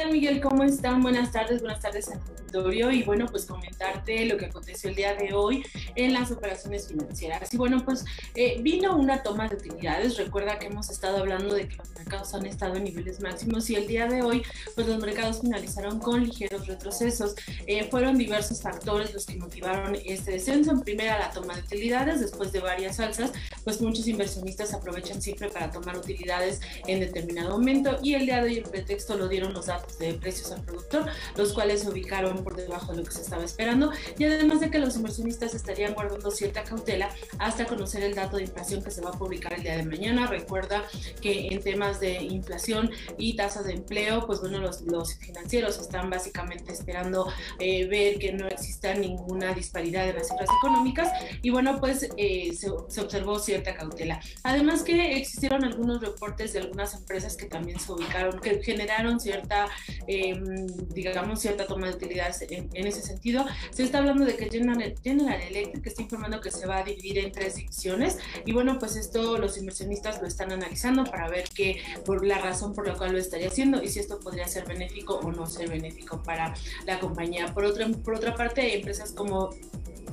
tal, Miguel? ¿Cómo están? Buenas tardes, buenas tardes, auditorio. Y bueno, pues comentarte lo que aconteció el día de hoy en las operaciones financieras. Y bueno, pues eh, vino una toma de utilidades. Recuerda que hemos estado hablando de que los mercados han estado en niveles máximos y el día de hoy, pues los mercados finalizaron con ligeros retrocesos. Eh, fueron diversos factores los que motivaron este descenso. En primera, la toma de utilidades. Después de varias alzas, pues muchos inversionistas aprovechan siempre para tomar utilidades en determinado momento. Y el día de hoy, el pretexto lo dieron los datos de precios al productor, los cuales se ubicaron por debajo de lo que se estaba esperando, y además de que los inversionistas estarían guardando cierta cautela hasta conocer el dato de inflación que se va a publicar el día de mañana. Recuerda que en temas de inflación y tasas de empleo, pues bueno, los, los financieros están básicamente esperando eh, ver que no exista ninguna disparidad en las cifras económicas y bueno, pues eh, se, se observó cierta cautela. Además que existieron algunos reportes de algunas empresas que también se ubicaron, que generaron cierta, em, digamos, cierta toma de utilidades en, ese sentido. Se está hablando de que General, General Electric está informando que se va a dividir en tres divisiones y bueno, pues esto los inversionistas lo están analizando para ver qué, por la razón por la cual lo estaría haciendo y si esto podría ser benéfico o no ser benéfico para la compañía. Por otra, por otra parte, hay empresas como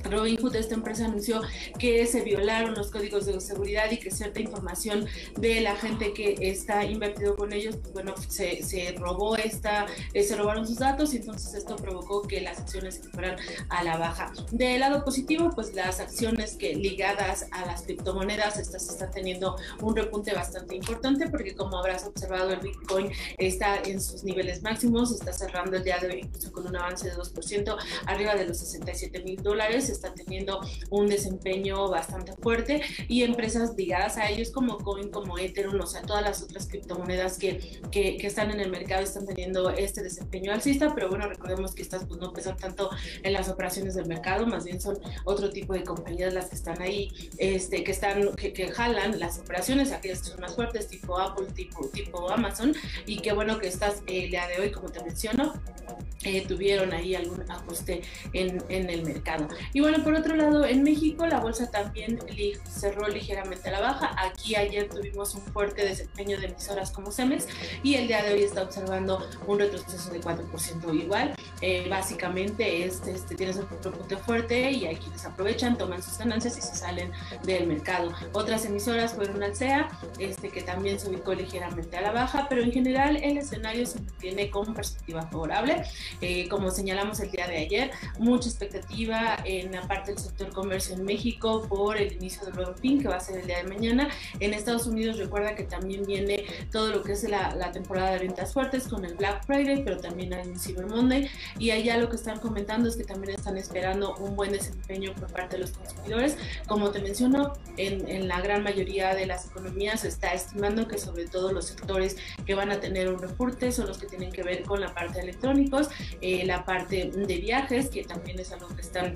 Robinhood, esta empresa anunció que se violaron los códigos de seguridad y que cierta información de la gente que está invertido con ellos, pues bueno, se, robó esta, eh, se robaron sus datos y entonces esto provocó que las acciones se fueran a la baja. Del lado positivo, pues las acciones que ligadas a las criptomonedas, estas están teniendo un repunte bastante importante porque como habrás observado, el Bitcoin está en sus niveles máximos, está cerrando el día de hoy incluso con un avance de 2% arriba de los 67 mil dólares están teniendo un desempeño bastante fuerte y empresas ligadas a ellos como Coin, como Ethereum, o sea, todas las otras criptomonedas que, que, que, están en el mercado están teniendo este desempeño alcista, pero bueno, recordemos que estas pues no pesan tanto en las operaciones del mercado, más bien son otro tipo de compañías las que están ahí, este, que están, que, que jalan las operaciones, aquellas que son más fuertes, tipo Apple, tipo, tipo Amazon, y qué bueno que estas eh, el día de hoy, como te menciono, eh, tuvieron ahí algún ajuste en, en, el mercado. Y bueno, por otro lado, en México la bolsa también li cerró ligeramente a la baja. Aquí ayer tuvimos un fuerte desempeño de emisoras como Cemex y el día de hoy está observando un retroceso de 4% igual. Eh, básicamente este, este, tienes otro punto fuerte y hay quienes aprovechan, toman sus ganancias y se salen del mercado. Otras emisoras fueron Alsea, este, que también se ubicó ligeramente a la baja, pero en general el escenario se mantiene con perspectiva favorable. Eh, como señalamos el día de ayer, mucha expectativa en la parte del sector comercio en México por el inicio del nuevo fin que va a ser el día de mañana. En Estados Unidos recuerda que también viene todo lo que es la, la temporada de ventas fuertes con el Black Friday, pero también hay un Cyber Monday y allá lo que están comentando es que también están esperando un buen desempeño por parte de los consumidores. Como te menciono, en, en la gran mayoría de las economías se está estimando que sobre todo los sectores que van a tener un reporte son los que tienen que ver con la parte de electrónicos, eh, la parte de viajes, que también es algo que están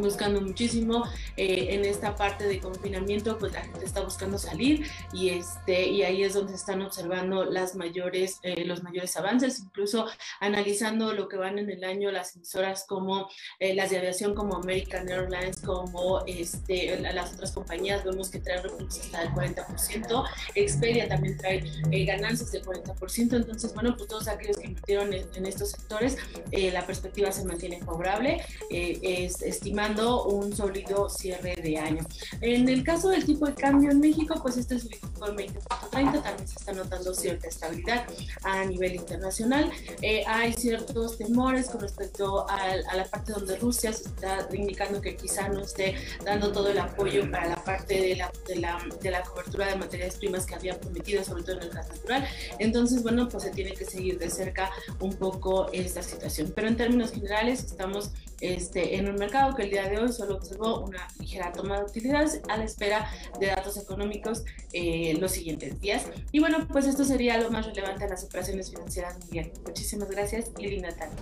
buscando muchísimo eh, en esta parte de confinamiento pues la gente está buscando salir y este y ahí es donde están observando las mayores eh, los mayores avances. Incluso analizando lo que van en el año las emisoras como eh, las de aviación como American Airlines como este las otras compañías vemos que traen recursos hasta el 40% Expedia también trae ganancias del 40% entonces bueno pues todos aquellos que invirtieron en, en estos sectores la perspectiva se mantiene favorable. Es estimada un sólido cierre de año. En el caso del tipo de cambio en México, pues este es con 20.30, también se está notando cierta estabilidad a nivel internacional. Eh, hay ciertos temores con respecto a, a, la parte donde Rusia se está indicando que quizá no esté dando todo el apoyo para la parte de la, de la, de la cobertura de materias primas que había prometido, sobre todo en el gas natural. Entonces, bueno, pues se tiene que seguir de cerca un poco esta situación. Pero en términos generales, estamos este, en un mercado que el día de hoy solo observó una ligera toma de utilidades a la espera de datos económicos eh, los siguientes días. Y bueno, pues esto sería lo más relevante a las operaciones financieras, Miguel. Muchísimas gracias y linda tarde.